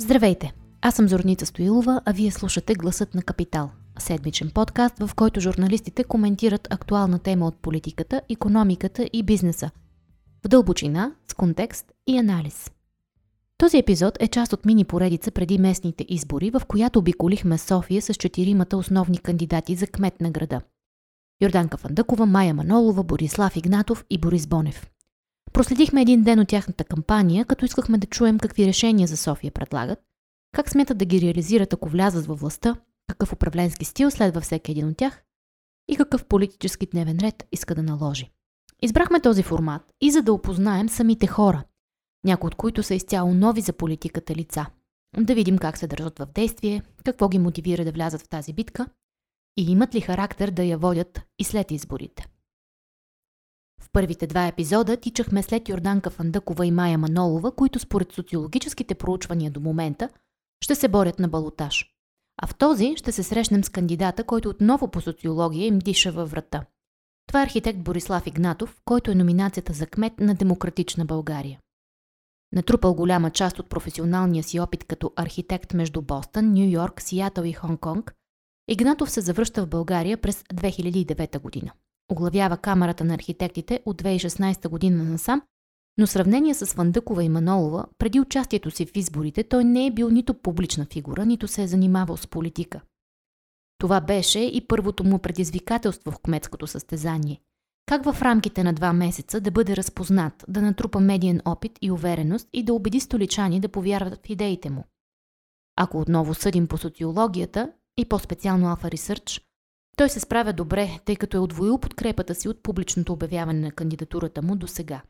Здравейте! Аз съм Зорница Стоилова, а вие слушате Гласът на Капитал, седмичен подкаст, в който журналистите коментират актуална тема от политиката, економиката и бизнеса. В дълбочина, с контекст и анализ. Този епизод е част от мини поредица преди местните избори, в която обиколихме София с четиримата основни кандидати за кмет на града. Йорданка Фандъкова, Майя Манолова, Борислав Игнатов и Борис Бонев. Проследихме един ден от тяхната кампания, като искахме да чуем какви решения за София предлагат, как смятат да ги реализират ако влязат във властта, какъв управленски стил следва всеки един от тях и какъв политически дневен ред иска да наложи. Избрахме този формат и за да опознаем самите хора, някои от които са изцяло нови за политиката лица. Да видим как се държат в действие, какво ги мотивира да влязат в тази битка и имат ли характер да я водят и след изборите. В първите два епизода тичахме след Йорданка Фандъкова и Майя Манолова, които според социологическите проучвания до момента ще се борят на балотаж. А в този ще се срещнем с кандидата, който отново по социология им диша във врата. Това е архитект Борислав Игнатов, който е номинацията за кмет на Демократична България. Натрупал голяма част от професионалния си опит като архитект между Бостън, Нью Йорк, Сиатъл и Хонг-Конг, Игнатов се завръща в България през 2009 година. Оглавява Камерата на архитектите от 2016 година насам, но в сравнение с Вандъкова и Манолова, преди участието си в изборите, той не е бил нито публична фигура, нито се е занимавал с политика. Това беше и първото му предизвикателство в кметското състезание. Как в рамките на два месеца да бъде разпознат, да натрупа медиен опит и увереност и да убеди столичани да повярват в идеите му? Ако отново съдим по социологията и по-специално Alpha Research, той се справя добре, тъй като е отвоил подкрепата си от публичното обявяване на кандидатурата му до сега.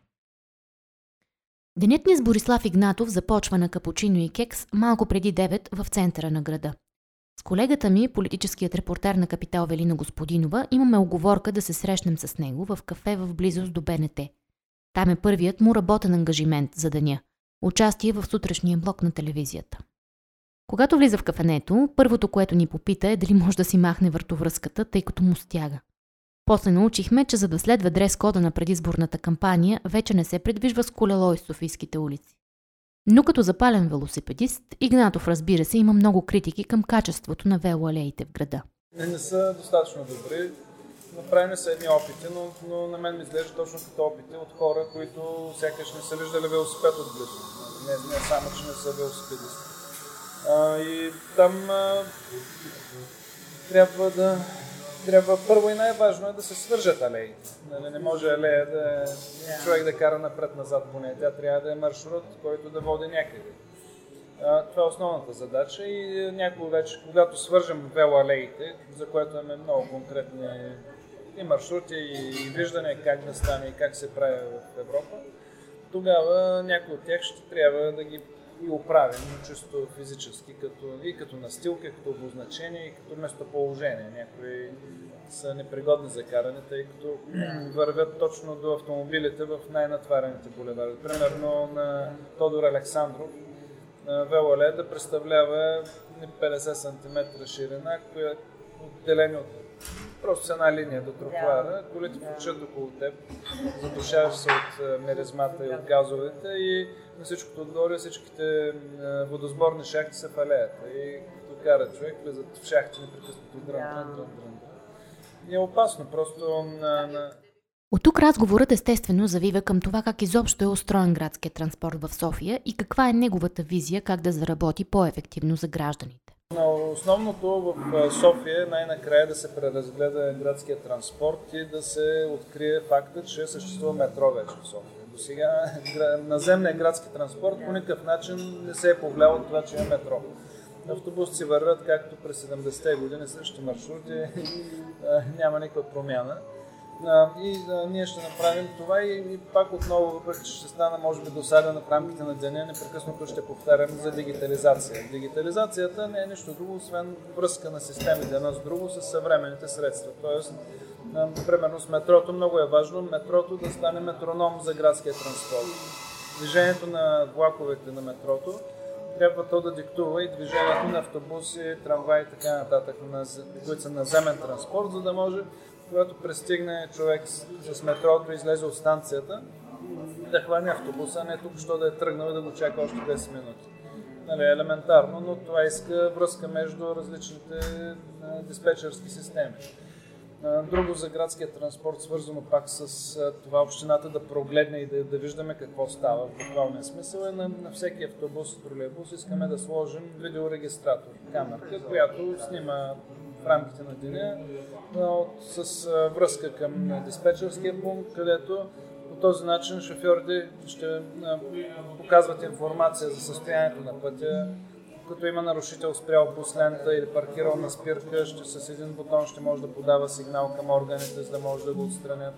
Денят ни с Борислав Игнатов започва на капучино и кекс малко преди 9 в центъра на града. С колегата ми, политическият репортер на Капитал Велина Господинова, имаме оговорка да се срещнем с него в кафе в близост до БНТ. Там е първият му работен ангажимент за деня – участие в сутрешния блок на телевизията. Когато влиза в кафенето, първото, което ни попита е дали може да си махне въртовръзката, тъй като му стяга. После научихме, че за да следва дрес кода на предизборната кампания, вече не се придвижва с колело из Софийските улици. Но като запален велосипедист, Игнатов, разбира се, има много критики към качеството на велоалеите в града. Не, не са достатъчно добри. Направени са едни опити, но, но на мен ми изглежда точно като опити от хора, които сякаш не са виждали велосипед отблизо. Не, не само, че не са велосипедисти. А, и там а, трябва да трябва първо и най-важно е да се свържат алеите. Нали, не може алея да е, човек да кара напред-назад по нея. Тя трябва да е маршрут, който да води някъде. А, това е основната задача и някой вече, когато свържем велоалеите, за което имаме много конкретни и маршрути, и, виждане как да стане и как се прави в Европа, тогава някой от тях ще трябва да ги и оправим чисто физически, като, и като настилка, като обозначение, и като местоположение. Някои са непригодни за каране, тъй като вървят точно до автомобилите в най-натварените булевари. Примерно на Тодор Александров велоледа представлява 50 см ширина, която отделени от просто с една линия до тротуара, колите включат около теб, задушаваш се от мерезмата и от газовете и на всичкото отгоре всичките водосборни шахти се палеят. И като кара човек, влизат в шахти непрекъснато дрън, дрън, дрън, дрън. И е опасно, просто на, на... От тук разговорът естествено завива към това как изобщо е устроен градският транспорт в София и каква е неговата визия как да заработи по-ефективно за гражданите. Но основното в София е най-накрая да се преразгледа градския транспорт и да се открие факта, че съществува метро вече в София. Сега наземният градски транспорт по никакъв начин не се е повлиял от това, че е метро. Автобусите вървят както през 70-те години, същите маршрути, няма никаква промяна. И ние ще направим това и, пак отново, въпреки че ще стана може би досаден в рамките на деня, непрекъснато ще повтарям за дигитализация. Дигитализацията не е нищо друго, освен връзка на системите едно с друго с съвременните средства. Тоест, примерно с метрото много е важно метрото да стане метроном за градския транспорт. Движението на влаковете на метрото трябва то да диктува и движението на автобуси, трамваи и така нататък, които са наземен транспорт, за да може, когато пристигне човек с метрото и излезе от станцията, да хване автобуса, не тук, що да е тръгнал и да го чака още 10 минути. нали, елементарно, но това иска връзка между различните диспетчерски системи. Друго за градския транспорт, свързано пак с това общината да прогледне и да, да виждаме какво става в буквалния смисъл е на, на всеки автобус тролейбус искаме да сложим видеорегистратор, камерка, която снима в рамките на деня с връзка към диспетчерския пункт, където по този начин шофьорите ще показват информация за състоянието на пътя, като има нарушител спрял по лента или паркирал на спирка, ще с един бутон ще може да подава сигнал към органите, за да може да го отстранят.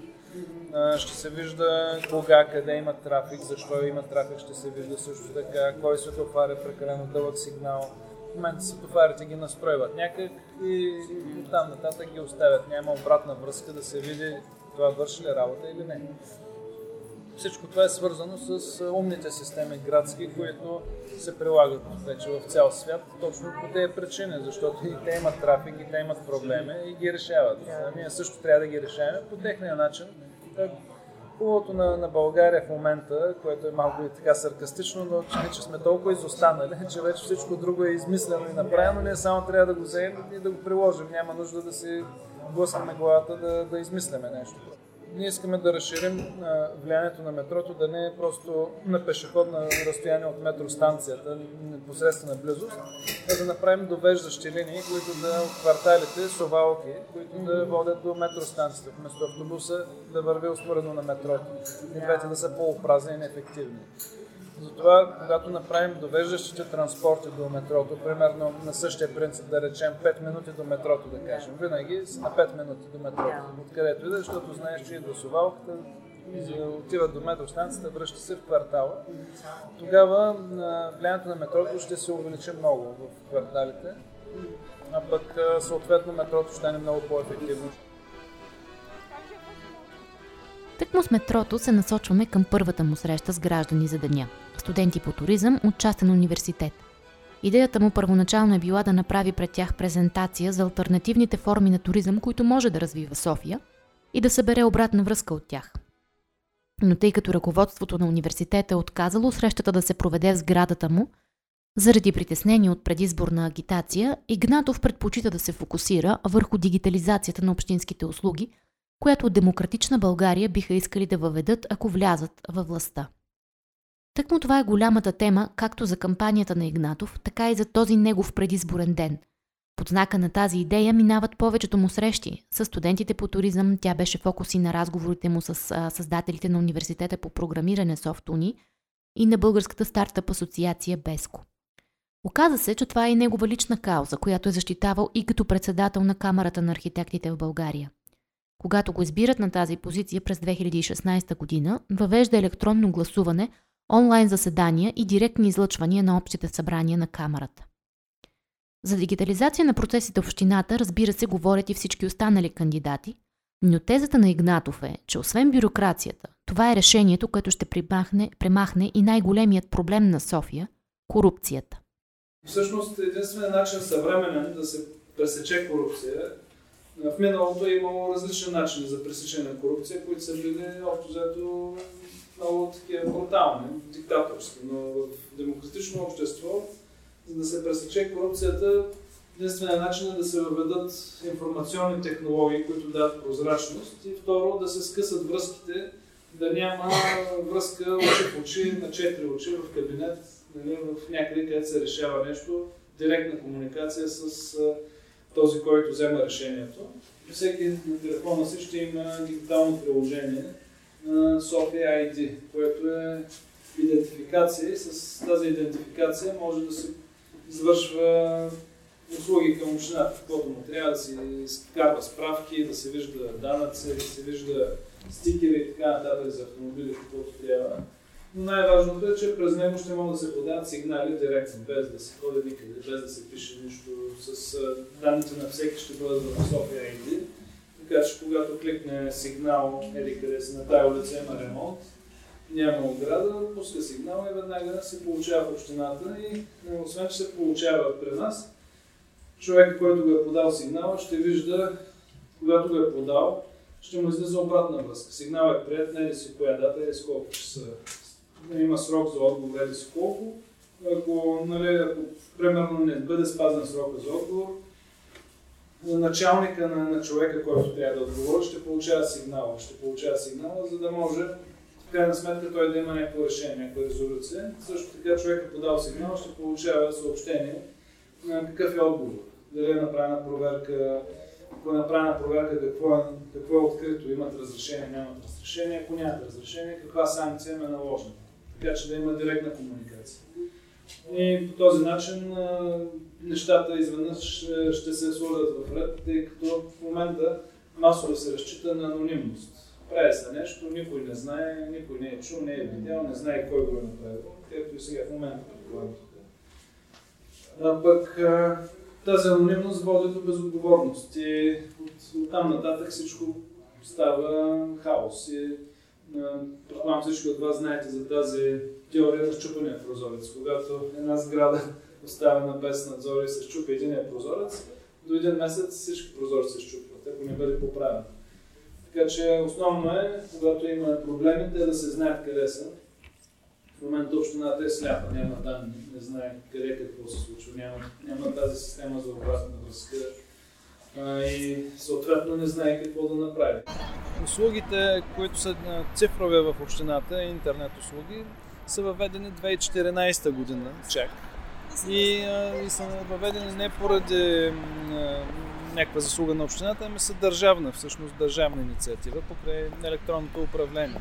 Ще се вижда кога, къде има трафик, защо има трафик, ще се вижда също така, кой светофар е прекалено дълъг сигнал. В момента светофарите ги настройват някак и там нататък ги оставят. Няма обратна връзка да се види това върши ли работа или не. Всичко това е свързано с умните системи градски, които се прилагат вече в цял свят, точно по тези причини, защото и те имат трафик, и те имат проблеми и ги решават. А ние също трябва да ги решаваме по техния начин. Хубавото на, на България в момента, което е малко и така саркастично, но че, че сме толкова изостанали, че вече всичко друго е измислено и направено, ние само трябва да го вземем и да го приложим. Няма нужда да си блъскаме главата да, да измисляме нещо ние искаме да разширим влиянието на метрото да не е просто на пешеходно разстояние от метростанцията, непосредствена близост, а да направим довеждащи линии, които да от кварталите, совалки, които да водят до метростанцията, вместо автобуса да върви успоредно на метрото. И двете да са по-опразни и неефективни. Затова, когато направим довеждащите транспорти до метрото, примерно на същия принцип, да речем 5 минути до метрото, да кажем, винаги на 5 минути до метрото, откъдето и да, защото знаеш, че идва сувалката, отива до метростанцията, връща се в квартала. Тогава влиянието на метрото ще се увеличи много в кварталите, а пък съответно метрото ще стане много по-ефективно. Тъкмо с метрото се насочваме към първата му среща с граждани за деня – студенти по туризъм от частен университет. Идеята му първоначално е била да направи пред тях презентация за альтернативните форми на туризъм, които може да развива София и да събере обратна връзка от тях. Но тъй като ръководството на университета е отказало срещата да се проведе в сградата му, заради притеснение от предизборна агитация, Игнатов предпочита да се фокусира върху дигитализацията на общинските услуги – която от демократична България биха искали да въведат, ако влязат във властта. Тъкмо това е голямата тема както за кампанията на Игнатов, така и за този негов предизборен ден. Под знака на тази идея минават повечето му срещи. С студентите по туризъм тя беше фокуси на разговорите му с а, създателите на университета по програмиране Софтуни и на българската стартъп асоциация Беско. Оказа се, че това е и негова лична кауза, която е защитавал и като председател на Камерата на архитектите в България – когато го избират на тази позиция през 2016 година, въвежда електронно гласуване, онлайн заседания и директни излъчвания на общите събрания на камерата. За дигитализация на процесите в общината, разбира се, говорят и всички останали кандидати, но тезата на Игнатов е, че освен бюрокрацията, това е решението, което ще премахне, премахне и най-големият проблем на София – корупцията. Всъщност единственият начин съвременен да се пресече корупция в миналото е имало различни начини за пресичане на корупция, които са били общо взето много такива брутални, диктаторски. Но в демократично общество, за да се пресече корупцията, единственият начин е да се въведат информационни технологии, които дадат прозрачност и второ да се скъсат връзките, да няма връзка очи в очи, на четири очи в кабинет, нали, в някъде, където се решава нещо, директна комуникация с този, който взема решението. Всеки на телефона си ще има дигитално приложение на Sophia ID, което е идентификация и с тази идентификация може да се извършва услуги към общината, каквото му трябва да си изкарва справки, да се вижда данъци, да се вижда стикери и така нататък за автомобили, каквото трябва. Но най-важното е, че през него ще могат да се подават сигнали директно, без да се ходи никъде, без да се пише нищо. С данните на всеки ще бъдат в София ID. Така че когато кликне сигнал, еди къде си на тази улица има ремонт, няма ограда, пуска сигнал и веднага се получава в общината и освен, че се получава при нас, човек, който го е подал сигнала, ще вижда, когато го е подал, ще му излиза обратна връзка. Сигнал е прият, не ли си коя дата, или с колко часа има срок за отговор, еди си колко, ако, нали, ако примерно не бъде спазен срока за отговор, началника на, на човека, който трябва да отговори, ще получава сигнал. Ще получава сигнала, за да може в крайна сметка той да има някакво решение, някаква резолюция. Също така човека подал сигнал, ще получава съобщение на какъв е отговор. Дали е направена проверка, ако е направена проверка какво е, какво е открито, имат разрешение, нямат разрешение, ако нямат разрешение, каква санкция е наложена. Така че да има директна комуникация. И по този начин нещата изведнъж ще се сложат в ред, тъй като в момента масово се разчита на анонимност. Прави се нещо, никой не знае, никой не е чул, не е видял, не знае кой го е направил, както и сега в момента предполагам А пък тази анонимност води до безотговорност и от там нататък всичко става хаос. И, предполагам всички от вас знаете за тази теория на щупания прозорец. Когато една сграда оставена без надзор и се щупи единия прозорец, до един месец всички прозорци се щупват, ако не бъде поправен. Така че основно е, когато има проблеми, те да се знаят къде са. В момента общината е сляпа, няма данни, не знае къде какво се случва, няма, няма тази система за обратна връзка и съответно не знае какво да направи. Услугите, които са цифрови в общината, интернет услуги, са въведени 2014 година чак. И, и са въведени не поради някаква заслуга на общината, ами са държавна, всъщност държавна инициатива покрай електронното управление.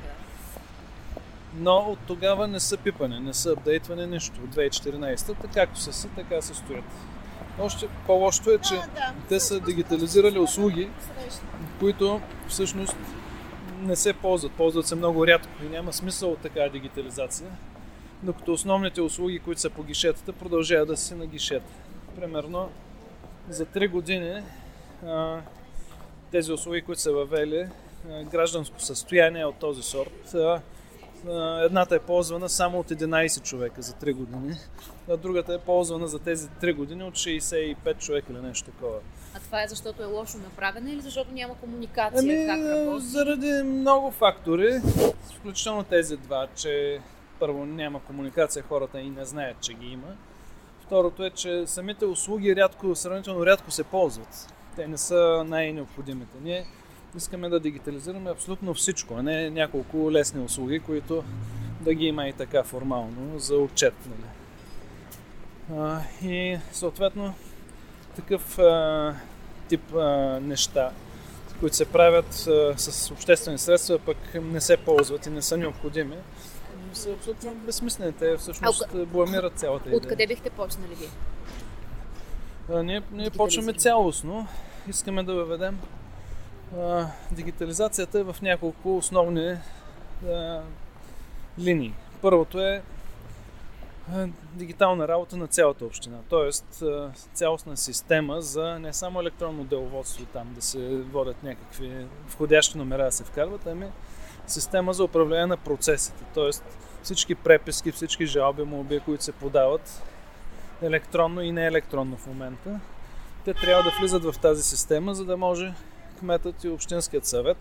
Но от тогава не са пипани, не са апдейтвани нищо от 2014. Така както са си, така се стоят. Още по-лошото е, че те са дигитализирали услуги, които всъщност не се ползват. Ползват се много рядко и няма смисъл от такава дигитализация. Докато основните услуги, които са по гишетата, продължават да си на гишета. Примерно за 3 години тези услуги, които са въвели, гражданско състояние от този сорт, едната е ползвана само от 11 човека за 3 години, а другата е ползвана за тези 3 години от 65 човека или нещо такова. А това е защото е лошо направено или защото няма комуникация? Ами, как работи? Заради много фактори, включително тези два, че първо няма комуникация, хората и не знаят, че ги има. Второто е, че самите услуги рядко, сравнително рядко се ползват. Те не са най-необходимите. Ние искаме да дигитализираме абсолютно всичко, а не няколко лесни услуги, които да ги има и така формално за отчет. Нали? А, и съответно такъв а, тип а, неща, които се правят а, с обществени средства, пък не се ползват и не са необходими, са абсолютно безсмислени. Те всъщност а, бламират цялата идея. Откъде бихте почнали вие? А, ние, ние почваме цялостно. Искаме да въведем дигитализацията е в няколко основни а, линии. Първото е дигитална работа на цялата община, т.е. цялостна система за не само електронно деловодство там да се водят някакви входящи номера да се вкарват, ами система за управление на процесите, т.е. всички преписки, всички жалби, молби, които се подават електронно и не електронно в момента, те трябва да влизат в тази система, за да може кметът и общинският съвет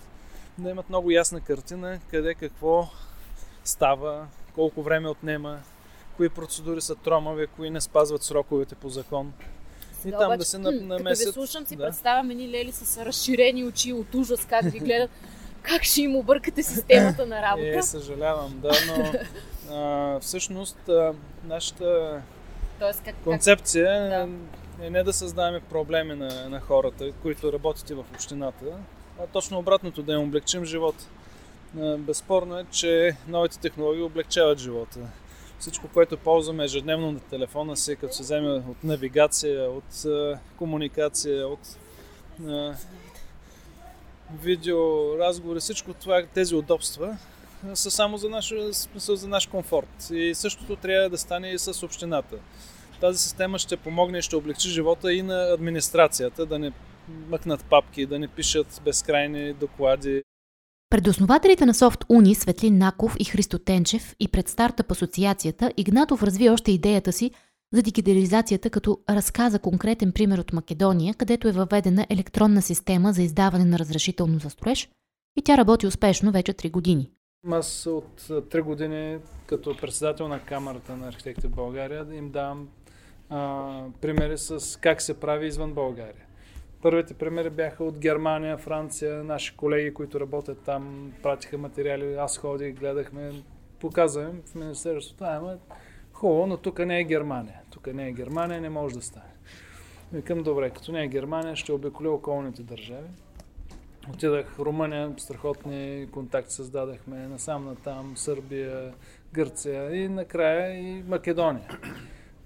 да имат много ясна картина къде какво става, колко време отнема, кои процедури са тромави, кои не спазват сроковете по закон. И да, там обаче, да се намесят. Като ви слушам, си да. представям едни лели с разширени очи от ужас, как ви гледат. как ще им объркате системата на работа? Е, съжалявам, да, но а, всъщност а, нашата Тоест, как, концепция как... Да. Е не да създаваме проблеми на, на хората, които работят и в общината, а точно обратното, да им облегчим живота. Безспорно е, че новите технологии облегчават живота всичко, което ползваме ежедневно на телефона си, като се вземе от навигация, от комуникация, от видео, разговори, всичко това, тези удобства са само за наш, за наш комфорт. И същото трябва да стане и с общината. Тази система ще помогне и ще облегчи живота и на администрацията, да не мъкнат папки, да не пишат безкрайни доклади. Пред основателите на Софт Уни Светлин Наков и Христо Тенчев и пред старта асоциацията Игнатов разви още идеята си за дигитализацията, като разказа конкретен пример от Македония, където е въведена електронна система за издаване на разрешително за строеж и тя работи успешно вече 3 години. Аз от три години като председател на Камерата на архитекти в България им давам а, примери с как се прави извън България. Първите примери бяха от Германия, Франция, наши колеги, които работят там, пратиха материали, аз ходих, гледахме, показвам в Министерството, ама хубаво, но тук не е Германия. Тук не е Германия, не може да стане. Викам, добре, като не е Германия, ще обиколя околните държави. Отидах в Румъния, страхотни контакти създадахме, насам на там, Сърбия, Гърция и накрая и Македония.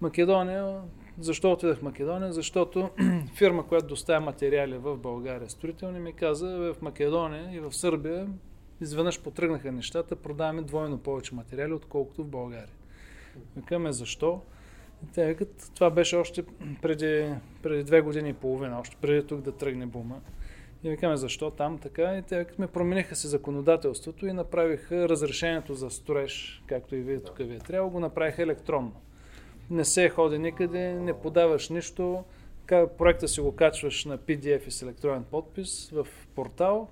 Македония, защо отидах в Македония? Защото фирма, която доставя материали в България, строителни, ми каза в Македония и в Сърбия изведнъж потръгнаха нещата, продаваме двойно повече материали, отколкото в България. Викаме защо? Те викат, това беше още преди, преди две години и половина, още преди тук да тръгне бума. И викаме защо там така. И те ме промениха се законодателството и направиха разрешението за строеж, както и вие тук ви е трябва, го направиха електронно. Не се ходи никъде, не подаваш нищо. Проекта си го качваш на PDF и с електронен подпис в портал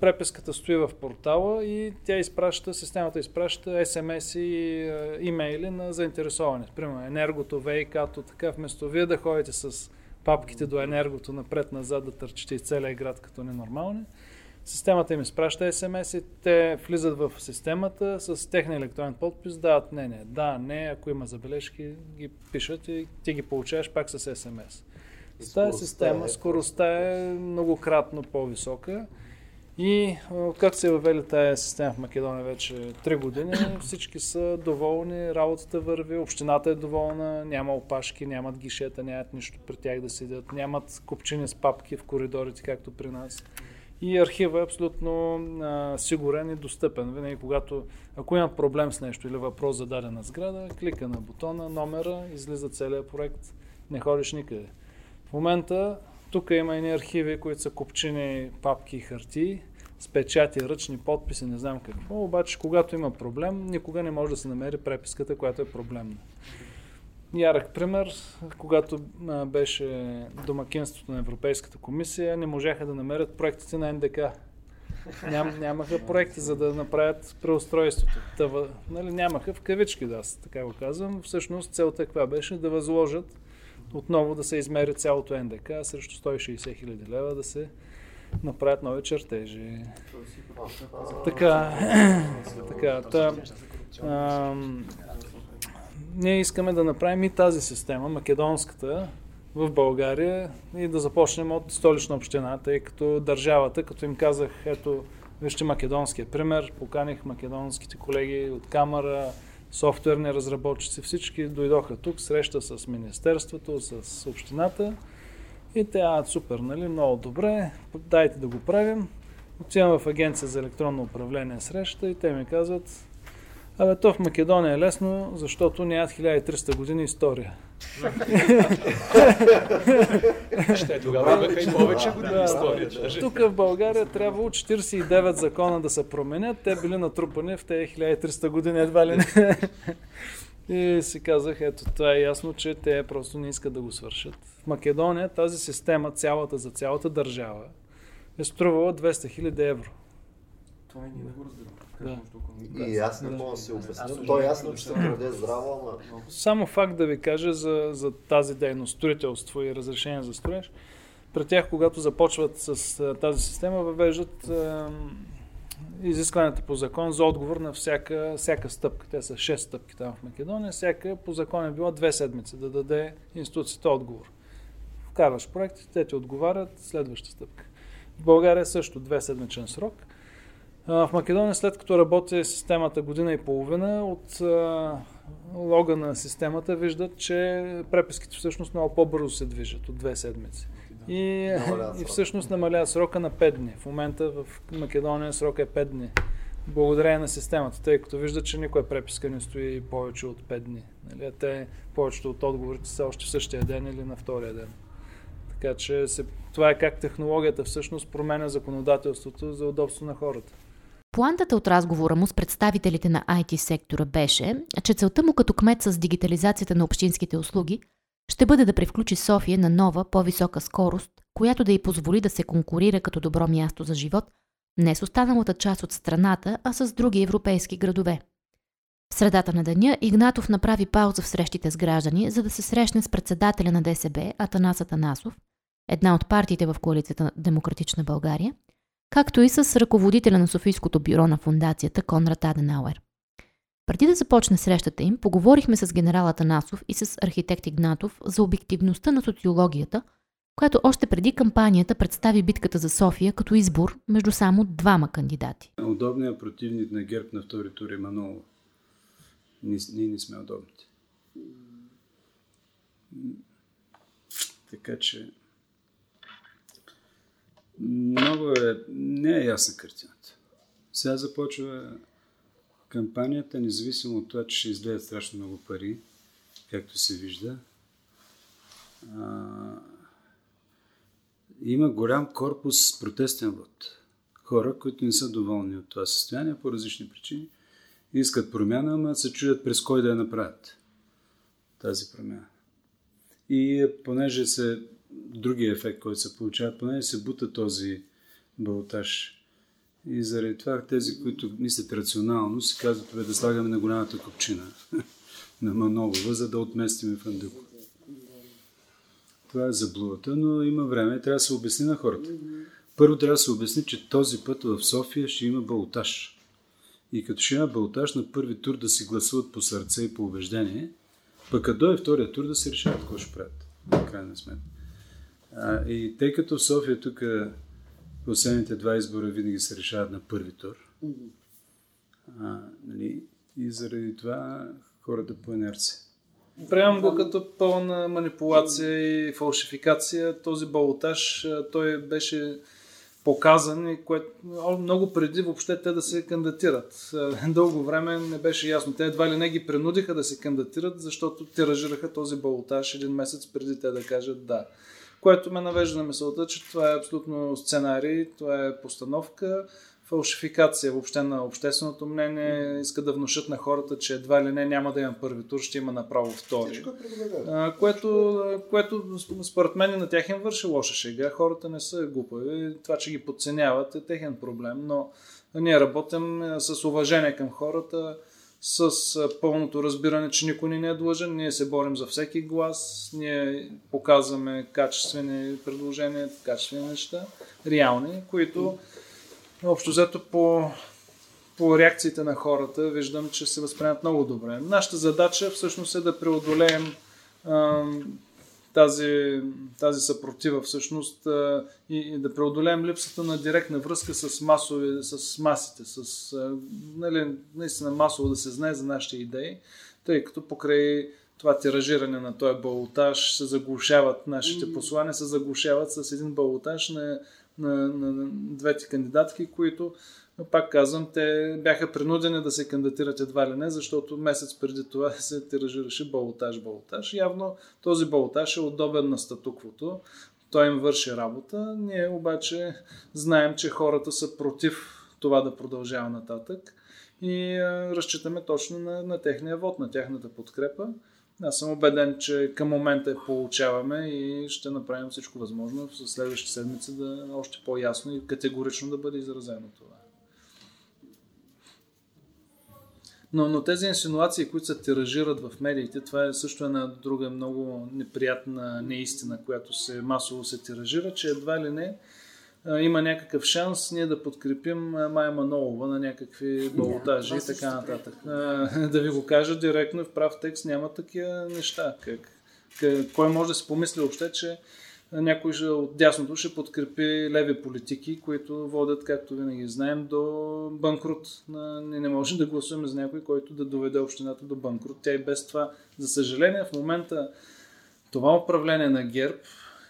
преписката стои в портала и тя изпраща, системата изпраща СМС и имейли на заинтересовани. Примерно енергото, ВИК-то, така вместо вие да ходите с папките до енергото напред-назад да търчите из целия град като ненормални. Системата им изпраща СМС и те влизат в системата с техния електронен подпис, дават не, не, да, не, ако има забележки, ги пишат и ти ги получаваш пак с СМС. С тази система е скоростта е многократно по-висока и откакто се е въвели тази система в Македония вече 3 години, всички са доволни, работата върви, общината е доволна, няма опашки, нямат гишета, нямат нищо при тях да седят, нямат купчини с папки в коридорите, както при нас. И архива е абсолютно а, сигурен и достъпен. Винаги, когато, ако има проблем с нещо или въпрос за дадена сграда, клика на бутона, номера, излиза целият проект, не ходиш никъде. В момента тук има и архиви, които са купчини папки и хартии, с печати, ръчни подписи, не знам какво. Обаче, когато има проблем, никога не може да се намери преписката, която е проблемна. Ярък пример, когато беше домакинството на Европейската комисия, не можаха да намерят проектите на НДК. Ням, нямаха проекти, за да направят преустройството. Тъва, нали, нямаха в кавички, да, така го казвам. Всъщност целта каква беше? Да възложат отново да се измери цялото НДК срещу 160 хиляди лева да се направят нови чертежи. Така, така, ние искаме да направим и тази система, македонската, в България и да започнем от столична община, тъй като държавата, като им казах, ето, вижте македонския пример, поканих македонските колеги от камера, софтуерни разработчици, всички дойдоха тук, среща с Министерството, с общината и те, а, супер, нали, много добре, дайте да го правим. Отивам в агенция за електронно управление среща и те ми казват, Абе, то в Македония е лесно, защото нямат 1300 години история. Ще тогава имаха и повече години история. Тук в България трябва 49 закона да се променят. Те били натрупани в тези 1300 години едва ли не. И си казах, ето това е ясно, че те просто не искат да го свършат. В Македония тази система, цялата за цялата държава, е струвала 200 000 евро. Това е ние не го разбирам. Да. И аз не мога да се обясня. То е ясно, че се краде здраво, ама... Само факт да ви кажа за, за тази дейност, строителство и разрешение за строеж. При тях, когато започват с тази система, въвеждат е, изискванията по закон за отговор на всяка, всяка стъпка. Те са 6 стъпки там в Македония. Всяка по закон е била 2 седмици да даде институцията отговор. Вкарваш проект, те ти отговарят, следваща стъпка. В България също 2 седмичен срок – в Македония, след като работи системата година и половина, от лога на системата виждат, че преписките всъщност много по-бързо се движат от две седмици. И, и всъщност намалява срока на 5 дни. В момента в Македония срока е 5 дни. Благодарение на системата, тъй като виждат, че никоя преписка не стои повече от 5 дни. Нали? те повечето от отговорите са още в същия ден или на втория ден. Така че се, това е как технологията всъщност променя законодателството за удобство на хората. Плантата от разговора му с представителите на IT сектора беше, че целта му като кмет с дигитализацията на общинските услуги ще бъде да превключи София на нова, по-висока скорост, която да й позволи да се конкурира като добро място за живот Не с останалата част от страната, а с други европейски градове. В средата на деня Игнатов направи пауза в срещите с граждани, за да се срещне с председателя на ДСБ Атанас Атанасов, една от партиите в коалицията на Демократична България, както и с ръководителя на Софийското бюро на фундацията Конрад Аденауер. Преди да започне срещата им, поговорихме с генерал Атанасов и с архитект Игнатов за обективността на социологията, която още преди кампанията представи битката за София като избор между само двама кандидати. Удобният противник на ГЕРБ на втори тур е Манолова. Ние, ние не сме удобните. Така че много е, не е ясна картината. Сега започва кампанията, независимо от това, че ще излеят страшно много пари, както се вижда. А, има голям корпус протестен вод. Хора, които не са доволни от това състояние по различни причини, искат промяна, ама се чудят през кой да я направят тази промяна. И понеже се другия ефект, който се получава, понеже се бута този балотаж. И заради това тези, които мислят рационално, си казват, бе, да слагаме на голямата копчина на Манолова, за да отместиме Фандъко. Това е заблудата, но има време. Трябва да се обясни на хората. Първо трябва да се обясни, че този път в София ще има балотаж. И като ще има балотаж на първи тур да си гласуват по сърце и по убеждение, пък като дойде втория тур да се решават какво ще правят. Крайна сметка. А, и тъй като в София тук последните два избора винаги се решават на първи тур, а, нали, и заради това хората по инерция. Приемам го като пълна манипулация и фалшификация. Този балотаж, той беше показан и което много преди въобще те да се кандидатират. Дълго време не беше ясно. Те едва ли не ги принудиха да се кандидатират, защото тиражираха този балотаж един месец преди те да кажат да което ме навежда на мисълта, че това е абсолютно сценарий, това е постановка, фалшификация въобще на общественото мнение, иска да внушат на хората, че едва ли не няма да има първи тур, ще има направо втори. А, което, което според мен на тях им върши лоша шега. Хората не са глупави. Това, че ги подценяват е техен проблем, но ние работим с уважение към хората с пълното разбиране, че никой не е длъжен. Ние се борим за всеки глас, ние показваме качествени предложения, качествени неща, реални, които общо взето по, по реакциите на хората виждам, че се възприемат много добре. Нашата задача всъщност е да преодолеем тази, тази съпротива всъщност и, и да преодолеем липсата на директна връзка с, масови, с масите, с нали, наистина масово да се знае за нашите идеи, тъй като покрай това тиражиране на този балотаж се заглушават нашите послания, се заглушават с един балотаж на, на, на, на двете кандидатки, които но пак казвам, те бяха принудени да се кандидатират едва ли не, защото месец преди това се тиражираше балотаж, балотаж. Явно този балотаж е удобен на статуквото. Той им върши работа. Ние обаче знаем, че хората са против това да продължава нататък и разчитаме точно на, на техния вод, на тяхната подкрепа. Аз съм убеден, че към момента я получаваме и ще направим всичко възможно в следващите седмици да още по-ясно и категорично да бъде изразено това. Но, но тези инсинуации, които се тиражират в медиите, това е също една друга много неприятна неистина, която се масово се тиражира, че едва ли не има някакъв шанс ние да подкрепим Майя Манолова на някакви балотажи и така нататък. да ви го кажа директно в прав текст няма такива неща. Как, как, кой може да си помисли въобще, че някой от дясното ще подкрепи леви политики, които водят, както винаги знаем, до банкрут. Ние не можем да гласуваме за някой, който да доведе общината до банкрут. Тя и без това, за съжаление, в момента това управление на ГЕРБ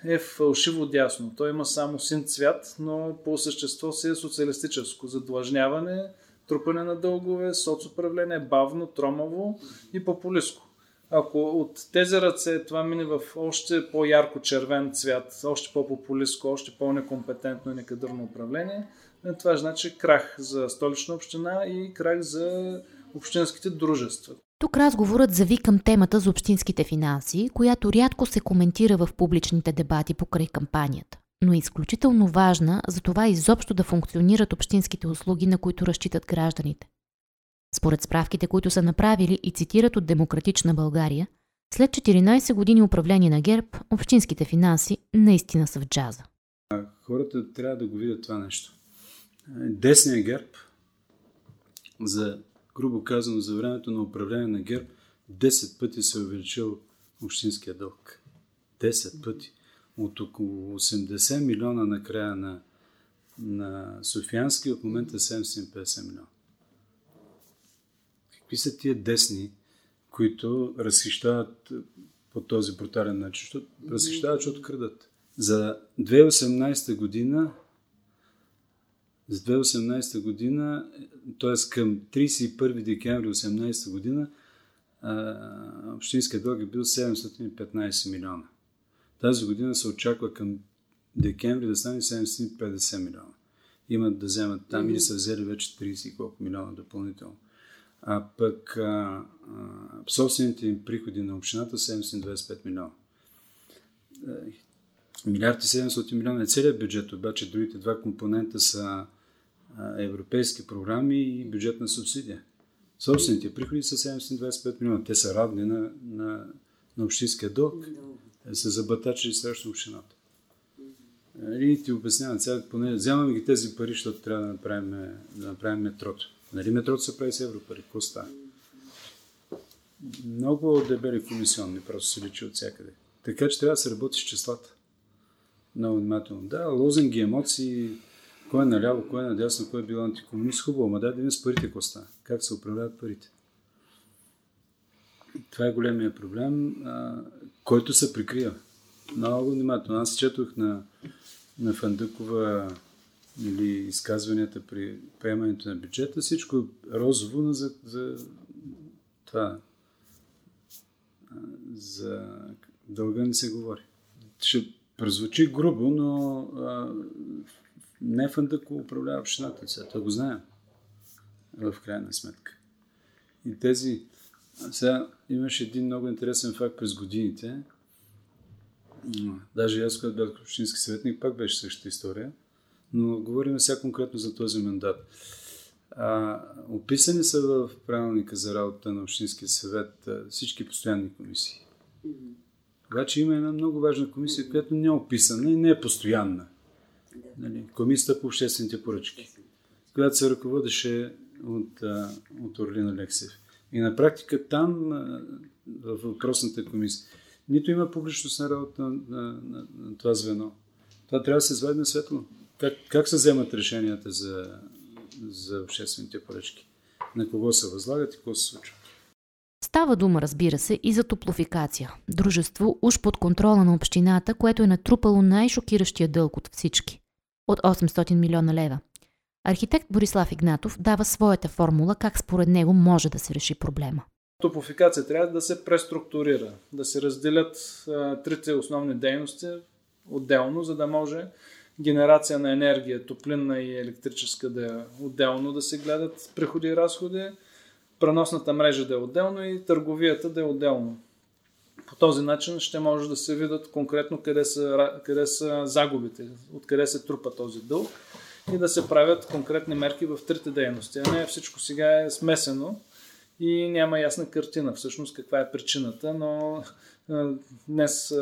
е фалшиво дясно. Той има само син цвят, но по същество си е социалистическо. Задлъжняване, трупане на дългове, соцуправление, бавно, тромаво и популистко. Ако от тези ръце това мине в още по-ярко червен цвят, още по-популистко, още по-некомпетентно и некадърно управление, е, това значи крах за столична община и крах за общинските дружества. Тук разговорът зави към темата за общинските финанси, която рядко се коментира в публичните дебати покрай кампанията. но е изключително важна за това изобщо да функционират общинските услуги, на които разчитат гражданите. Според справките, които са направили и цитират от Демократична България, след 14 години управление на ГЕРБ, общинските финанси наистина са в джаза. Хората трябва да го видят това нещо. Десният ГЕРБ, за, грубо казано, за времето на управление на ГЕРБ, 10 пъти се е увеличил общинския дълг. 10 пъти. От около 80 милиона на края на, на Софиянски, в момента 750 милиона. Какви са тия десни, които разхищават по този брутален начин? Защото, разхищават, защото крадат. За 2018 година за 2018 година, т.е. към 31 декември 2018 година, общинският дълг е бил 715 милиона. Тази година се очаква към декември да стане 750 милиона. Имат да вземат там или са взели вече 30 колко милиона допълнително. А пък а, собствените им приходи на общината 725 милиона. Е, милиард и 700 милиона е целият бюджет, обаче другите два компонента са европейски програми и бюджетна субсидия. Собствените приходи са 725 милиона. Те са равни на, на, на общинския дълг. Те са забатачили срещу общината. И ти обяснявам, сега поне вземаме ги тези пари, защото трябва да направим, да направим метрото. Нали метрото се прави с европари? Какво става? Много дебели комисионни, просто се личи от всякъде. Така че трябва да се работи с числата. Много внимателно. Да, лозинги, емоции, кой е наляво, кой е надясно, кой е бил антикомунист, хубаво, ама да видим с парите какво става. Как се управляват парите. Това е големия проблем, а, който се прикрива. Много внимателно. Аз четох на, на Фандъкова или изказванията при приемането на бюджета, всичко е розово, но за, за това за дълга не се говори. Ще прозвучи грубо, но а, не Фандъко управлява общината. Сега това го знаем в крайна сметка. И тези... Сега имаше един много интересен факт през годините. Даже аз, когато бях общински съветник, пак беше същата история – но говорим сега конкретно за този мандат. А, описани са в правилника за работа на Общинския съвет всички постоянни комисии. Обаче има една много важна комисия, която не е описана и не е постоянна. Нали, комисията по обществените поръчки, която се ръководеше от, от Орлина Лексев. И на практика там, в въпросната комисия, нито има публичност на работа на, на, на, на това звено. Това трябва да се извади на светло. Как, как се вземат решенията за, за обществените поръчки? На кого се възлагат и какво се случва? Става дума, разбира се, и за топлофикация. Дружество уж под контрола на общината, което е натрупало най-шокиращия дълг от всички. От 800 милиона лева. Архитект Борислав Игнатов дава своята формула как според него може да се реши проблема. Топофикация трябва да се преструктурира, да се разделят а, трите основни дейности отделно, за да може генерация на енергия, топлинна и електрическа да е отделно да се гледат приходи и разходи, преносната мрежа да е отделно и търговията да е отделно. По този начин ще може да се видят конкретно къде са, къде са загубите, откъде се трупа този дълг и да се правят конкретни мерки в трите дейности. А не всичко сега е смесено и няма ясна картина всъщност каква е причината, но днес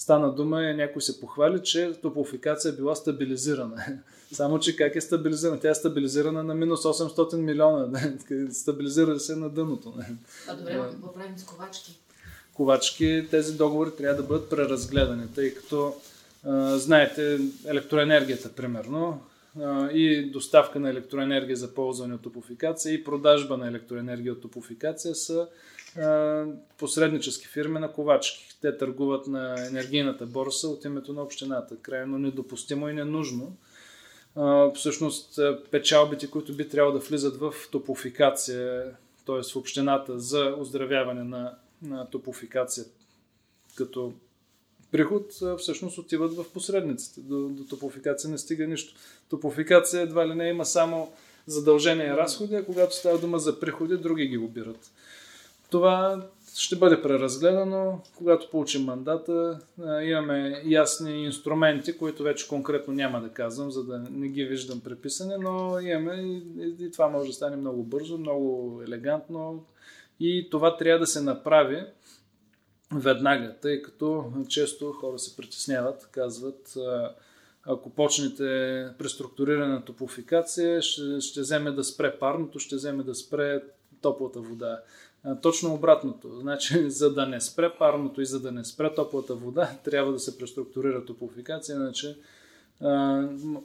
стана дума и някой се похвали, че топлофикация е била стабилизирана. Само, че как е стабилизирана? Тя е стабилизирана на минус 800 милиона. Стабилизира се на дъното. А добре, какво правим с ковачки? Ковачки, тези договори трябва да бъдат преразгледани, тъй като а, знаете електроенергията, примерно, а, и доставка на електроенергия за ползване от топофикация и продажба на електроенергия от топофикация са посреднически фирми на ковачки. Те търгуват на енергийната борса от името на общината. Крайно недопустимо и ненужно. Всъщност печалбите, които би трябвало да влизат в топофикация, т.е. в общината за оздравяване на, на топофикация като приход, всъщност отиват в посредниците. До, до топофикация не стига нищо. Топофикация едва ли не има само задължения и разходи, а когато става дума за приходи, други ги обират. Това ще бъде преразгледано, когато получим мандата. Имаме ясни инструменти, които вече конкретно няма да казвам, за да не ги виждам преписани, но имаме и, това може да стане много бързо, много елегантно и това трябва да се направи веднага, тъй като често хора се притесняват, казват ако почнете преструктуриране топофикация, ще, ще вземе да спре парното, ще вземе да спре топлата вода. Точно обратното. Значи, за да не спре парното и за да не спре топлата вода, трябва да се преструктурира топофикация, иначе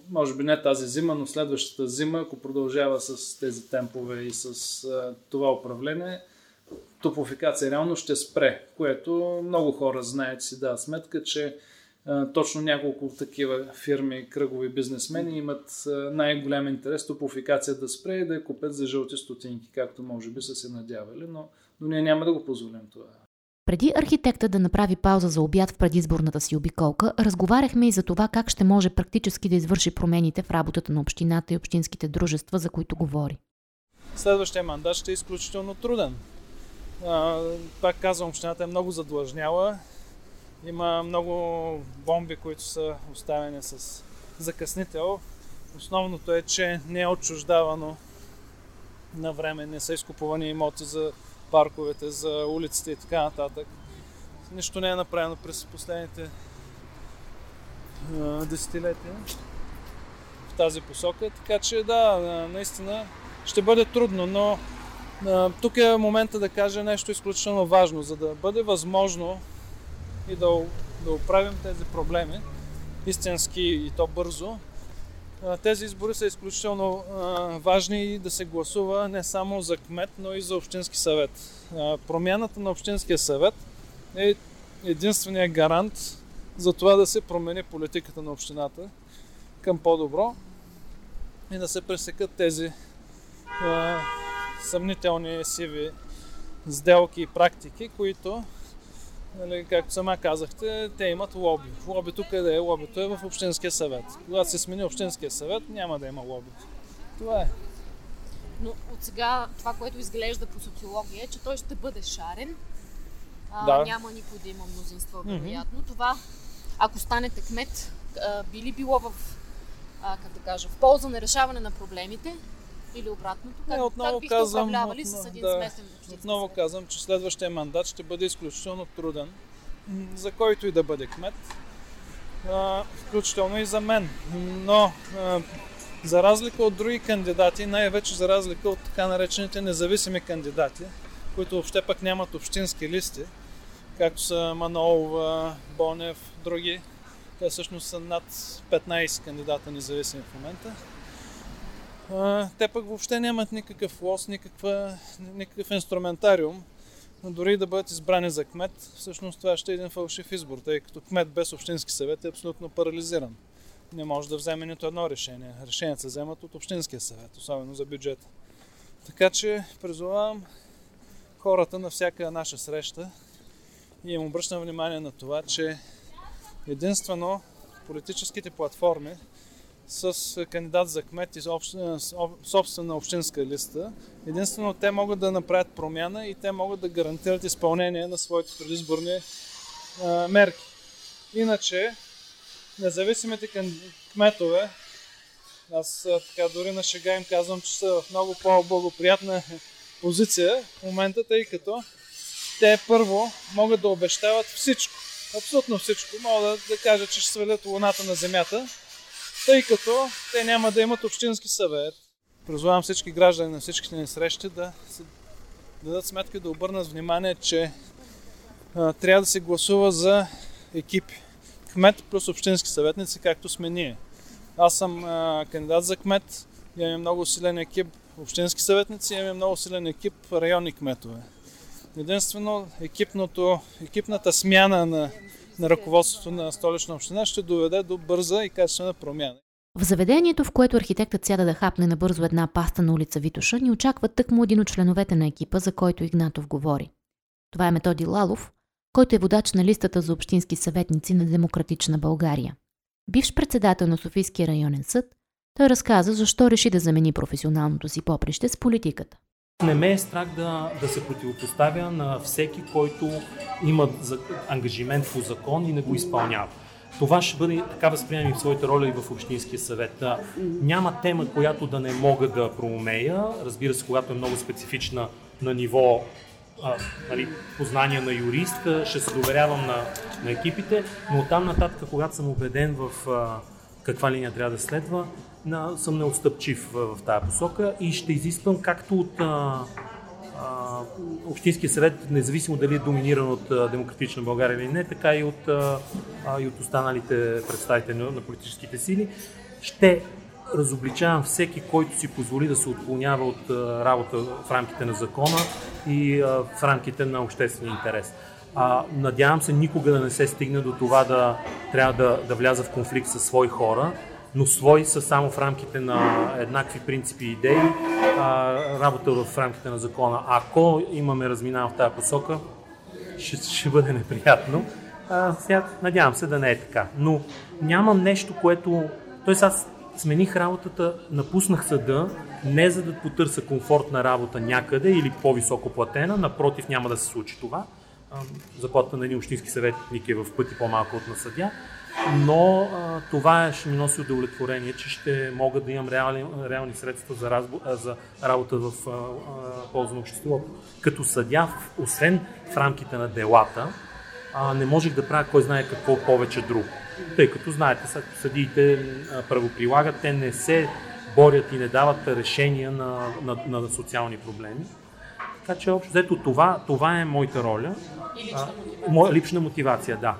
може би не тази зима, но следващата зима, ако продължава с тези темпове и с това управление, топофикация реално ще спре, което много хора знаят си да сметка, че точно няколко такива фирми, кръгови бизнесмени имат най-голям интерес топофикация да спре и да я купят за жълти стотинки, както може би са се надявали, но, но ние няма да го позволим това. Преди архитекта да направи пауза за обяд в предизборната си обиколка, разговаряхме и за това как ще може практически да извърши промените в работата на общината и общинските дружества, за които говори. Следващия мандат ще е изключително труден. А, пак казвам, общината е много задлъжняла има много бомби, които са оставени с закъснител. Основното е, че не е отчуждавано на време, не са изкупувани имоти за парковете, за улиците и така нататък. Нищо не е направено през последните десетилетия в тази посока. Така че да, наистина ще бъде трудно, но тук е момента да кажа нещо изключително важно, за да бъде възможно и да, да оправим тези проблеми истински и то бързо. Тези избори са изключително важни и да се гласува не само за кмет, но и за общински съвет. Промяната на общинския съвет е единствения гарант за това да се промени политиката на общината към по-добро и да се пресекат тези съмнителни сиви сделки и практики, които Нали, както сама казахте, те имат лоби. Лобито къде е? Лобито е в Общинския съвет. Когато се смени Общинския съвет, няма да има лоби. Това е. Но от сега това, което изглежда по социология е, че той ще бъде шарен. А, да. Няма никой да има мнозинство, вероятно. Mm-hmm. Това, ако станете кмет, би ли било в, а, как да кажа, в полза на решаване на проблемите или обратното? Как, Не, отново как казвам, отново, с един да, сместен Отново съвет? казвам, че следващия мандат ще бъде изключително труден за който и да бъде кмет, а, включително и за мен. Но а, за разлика от други кандидати, най-вече за разлика от така наречените независими кандидати, които въобще пък нямат общински листи, както са Манолова, Бонев, други, те всъщност са над 15 кандидата независими в момента. Те пък въобще нямат никакъв лос, никаква, никакъв инструментариум, но дори да бъдат избрани за кмет, всъщност това ще е един фалшив избор, тъй като кмет без общински съвет е абсолютно парализиран. Не може да вземе нито едно решение. Решенията се вземат от общинския съвет, особено за бюджета. Така че призовавам хората на всяка наша среща и им обръщам внимание на това, че единствено политическите платформи с кандидат за кмет и собствена общинска листа. Единствено те могат да направят промяна и те могат да гарантират изпълнение на своите предизборни а, мерки. Иначе, независимите кметове, аз а, така дори на шега им казвам, че са в много по-благоприятна позиция в момента, тъй като те първо могат да обещават всичко. Абсолютно всичко. Могат да, да кажат, че ще свалят луната на земята, тъй като те няма да имат общински съвет. Призовавам всички граждани на всичките ни срещи да се дадат сметка да обърнат внимание, че а, трябва да се гласува за екипи. Кмет плюс общински съветници, както сме ние. Аз съм а, кандидат за кмет, имаме много силен екип общински съветници, имаме много силен екип районни кметове. Единствено екипното, екипната смяна на на ръководството на столична община ще доведе до бърза и качествена промяна. В заведението, в което архитектът сяда да хапне набързо една паста на улица Витоша, ни очаква тъкмо един от членовете на екипа, за който Игнатов говори. Това е Методи Лалов, който е водач на листата за общински съветници на Демократична България. Бивш председател на Софийския районен съд, той разказа защо реши да замени професионалното си поприще с политиката. Не ме е страх да, да се противопоставя на всеки, който има ангажимент по закон и не го изпълнява. Това ще бъде така възприемем и в своята роля и в Общинския съвет. Няма тема, която да не мога да проумея. Разбира се, когато е много специфична на ниво а, нали, познания на юрист, ще се доверявам на, на екипите, но оттам нататък, когато съм убеден в а, каква линия трябва да следва, на, съм неотстъпчив в, в тази посока и ще изисквам както от а, а, Общинския съвет, независимо дали е доминиран от а, Демократична България или не, така и от, а, и от останалите представители на, политическите сили, ще разобличавам всеки, който си позволи да се отклонява от а, работа в рамките на закона и а, в рамките на обществения интерес. А, надявам се никога да не се стигне до това да трябва да, да вляза в конфликт с свои хора, но свои са само в рамките на еднакви принципи и идеи, а, работа в рамките на закона. Ако имаме разминава в тази посока, ще, ще бъде неприятно. А, сега, надявам се да не е така. Но нямам нещо, което... Тоест аз смених работата, напуснах съда, не за да потърся комфортна работа някъде или по-високо платена, напротив няма да се случи това. Заплата на един общински съветник е в пъти по-малко от на съдя но а, това ще ми носи удовлетворение, че ще мога да имам реални, реални средства за, разбо, а, за работа в а, а, полза на обществото. Като съдя, освен в рамките на делата, а, не можех да правя кой знае какво повече друго. Тъй като знаете, съдиите правоприлагат, те не се борят и не дават решения на, на, на социални проблеми. Така че общо взето това, това е моята роля. И лична мотивация. лична мотивация, да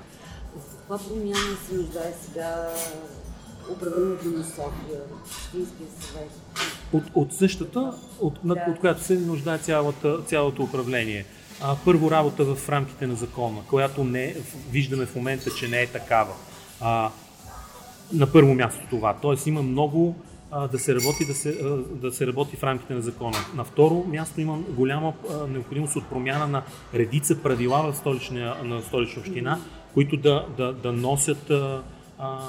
каква промяна се нуждае сега управлението на София, Общинския съвет? От, от същата, от, да. от която се нуждае цялата, цялото управление. А, първо работа в рамките на закона, която не виждаме в момента, че не е такава. А, на първо място това. Тоест има много да се работи да се, да се работи в рамките на закона. На второ място има голяма необходимост от промяна на редица правила в столична, на столична община, които да, да, да носят а, а,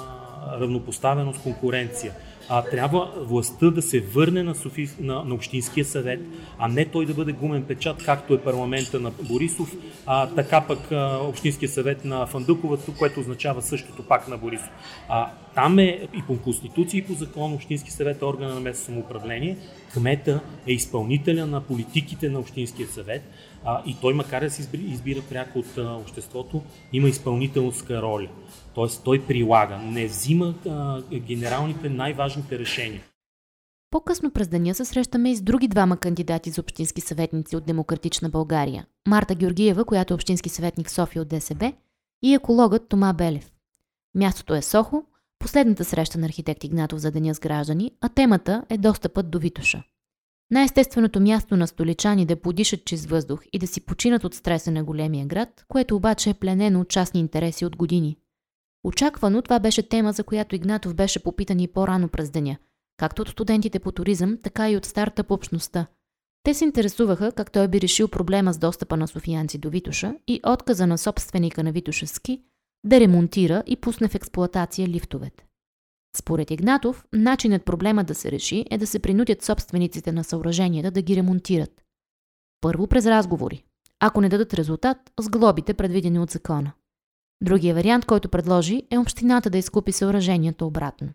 равнопоставеност, конкуренция. А, трябва властта да се върне на, Софи, на, на Общинския съвет, а не той да бъде гумен печат, както е парламента на Борисов, а така пък а, Общинския съвет на Фандукова, което означава същото пак на Борисов. А, там е и по Конституция, и по закон Общински съвет е органа на местно самоуправление. Кмета е изпълнителя на политиките на Общинския съвет а, и той, макар да се избира, избира пряко от а, обществото, има изпълнителска роля. Тоест той прилага, не взима а, генералните най-важните решения. По-късно през деня се срещаме и с други двама кандидати за общински съветници от Демократична България. Марта Георгиева, която е общински съветник София от ДСБ, и екологът Тома Белев. Мястото е Сохо, последната среща на архитект Игнатов за деня с граждани, а темата е достъпът до Витуша. Най-естественото място на столичани да подишат чист въздух и да си починат от стреса на големия град, което обаче е пленено от частни интереси от години. Очаквано това беше тема, за която Игнатов беше попитан и по-рано през деня, както от студентите по туризъм, така и от старта по общността. Те се интересуваха как той би решил проблема с достъпа на софиянци до Витуша и отказа на собственика на Витуша ски да ремонтира и пусне в експлоатация лифтовете. Според Игнатов, начинът проблема да се реши е да се принудят собствениците на съоръженията да ги ремонтират. Първо през разговори. Ако не дадат резултат, с глобите предвидени от закона. Другия вариант, който предложи, е общината да изкупи съоръжението обратно.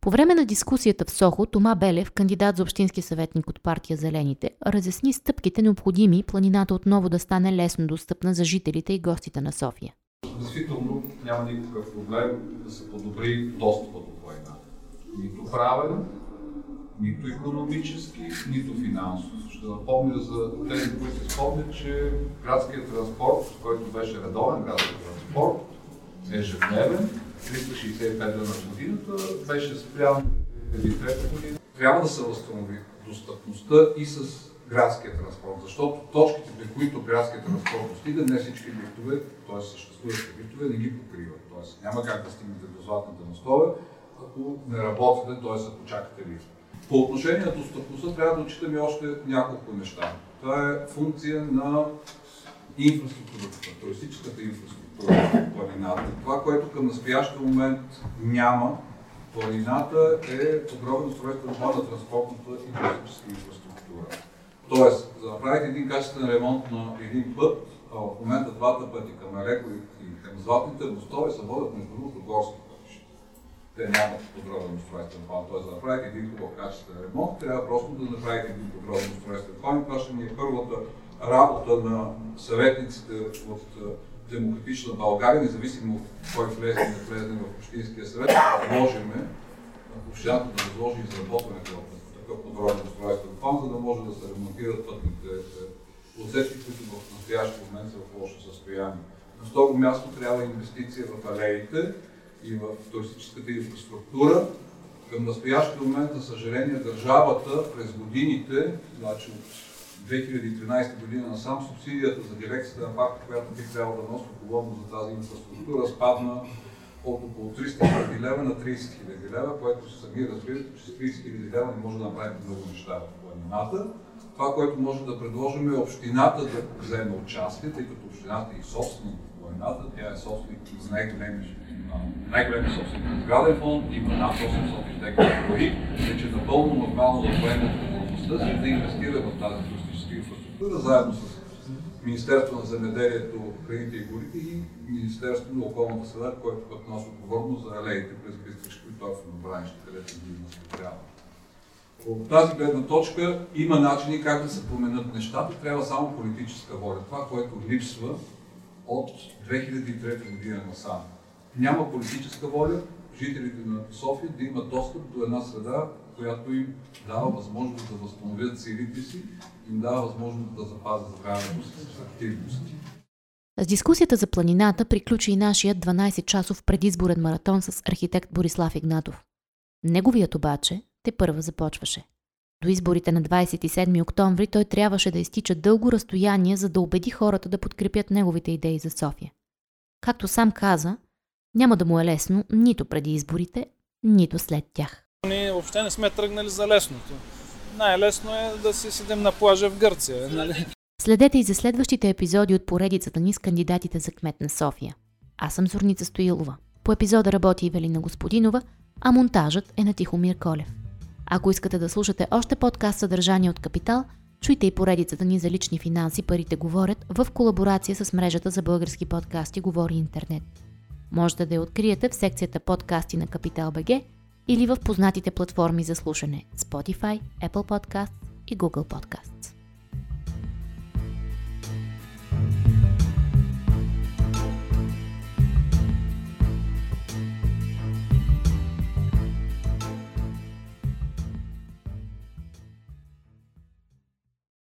По време на дискусията в Сохо, Тома Белев, кандидат за общински съветник от партия Зелените, разясни стъпките необходими планината отново да стане лесно достъпна за жителите и гостите на София. Действително няма никакъв проблем да се подобри достъпа до планината. Нито правен, нито економически, нито финансов. Ще напомня за тези, които се спомнят, че градският транспорт, който беше редовен градски транспорт, ежедневен, 365 дена на годината, беше спрян преди трета година. Трябва да се възстанови достъпността и с градския транспорт, защото точките, при които градския транспорт достига, не всички лифтове, т.е. съществуващите лифтове, не ги покриват. Т.е. няма как да стигнете до златната мостове, ако не работите, т.е. ако чакате лифт. По отношение на достъпността трябва да отчитаме още няколко неща. Това е функция на инфраструктурата, туристическата инфраструктура в планината. Това, което към настоящия момент няма, планината е подробен устройствен на транспортната и туристическа инфраструктура. Тоест, за да направите един качествен ремонт на един път, а в момента двата пъти към Алеко и към Златните мостове се водят между другото горски пътища. Те нямат подробен устройствен план. Тоест, за да направите един хубав качествен ремонт, трябва просто да направите един подробен устройствен план. Това ще ни е първата работа на съветниците от демократична България, независимо кой влезе и не влезе в Общинския съвет, да предложим общината да възложи изработването на такъв подробен устройствен план, за да може да се ремонтират пътните е, отсечки, които в настоящия момент са в лошо състояние. На второ място трябва инвестиция в алеите и в туристическата инфраструктура. Към настоящия момент, за съжаление, държавата през годините, значи от 2013 година насам субсидията за дирекцията на парка, която би трябвало да носи отговорност за тази инфраструктура, спадна от около 300 000 лева на 30 000 лева, което сами разбирате, че с 30 000 лева не може да направим много неща в планината. Това, което може да предложим е общината да вземе участие, тъй като общината е и собственик в планината, тя е собственик за най-големи най-големи собственик на сграден фонд, има над 800 декара гори, вече е напълно нормално да поеме отговорността си да инвестира в тази инфраструктура, заедно с Министерство на земеделието, храните и горите и Министерство на околната среда, което пък носи отговорност за алеите през Бистришко и Торфено бранище, където ги има От тази гледна точка има начини как да се променят нещата, трябва само политическа воля. Това, което липсва от 2003 година насам. Няма политическа воля жителите на София да имат достъп до една среда, която им дава възможност да възстановят силите си, им дава възможност да запазят здравето си активности. С дискусията за планината приключи и нашият 12-часов предизборен маратон с архитект Борислав Игнатов. Неговият обаче те първа започваше. До изборите на 27 октомври той трябваше да изтича дълго разстояние, за да убеди хората да подкрепят неговите идеи за София. Както сам каза, няма да му е лесно нито преди изборите, нито след тях. Ние въобще не сме тръгнали за лесното. Най-лесно е да си седим на плажа в Гърция. Нали? Следете и за следващите епизоди от поредицата ни с кандидатите за кмет на София. Аз съм Зорница Стоилова. По епизода работи Ивелина Господинова, а монтажът е на Тихомир Колев. Ако искате да слушате още подкаст съдържание от Капитал, чуйте и поредицата ни за лични финанси Парите говорят в колаборация с мрежата за български подкасти Говори Интернет. Можете да я откриете в секцията подкасти на Капитал БГ или в познатите платформи за слушане Spotify, Apple Podcasts и Google Podcasts.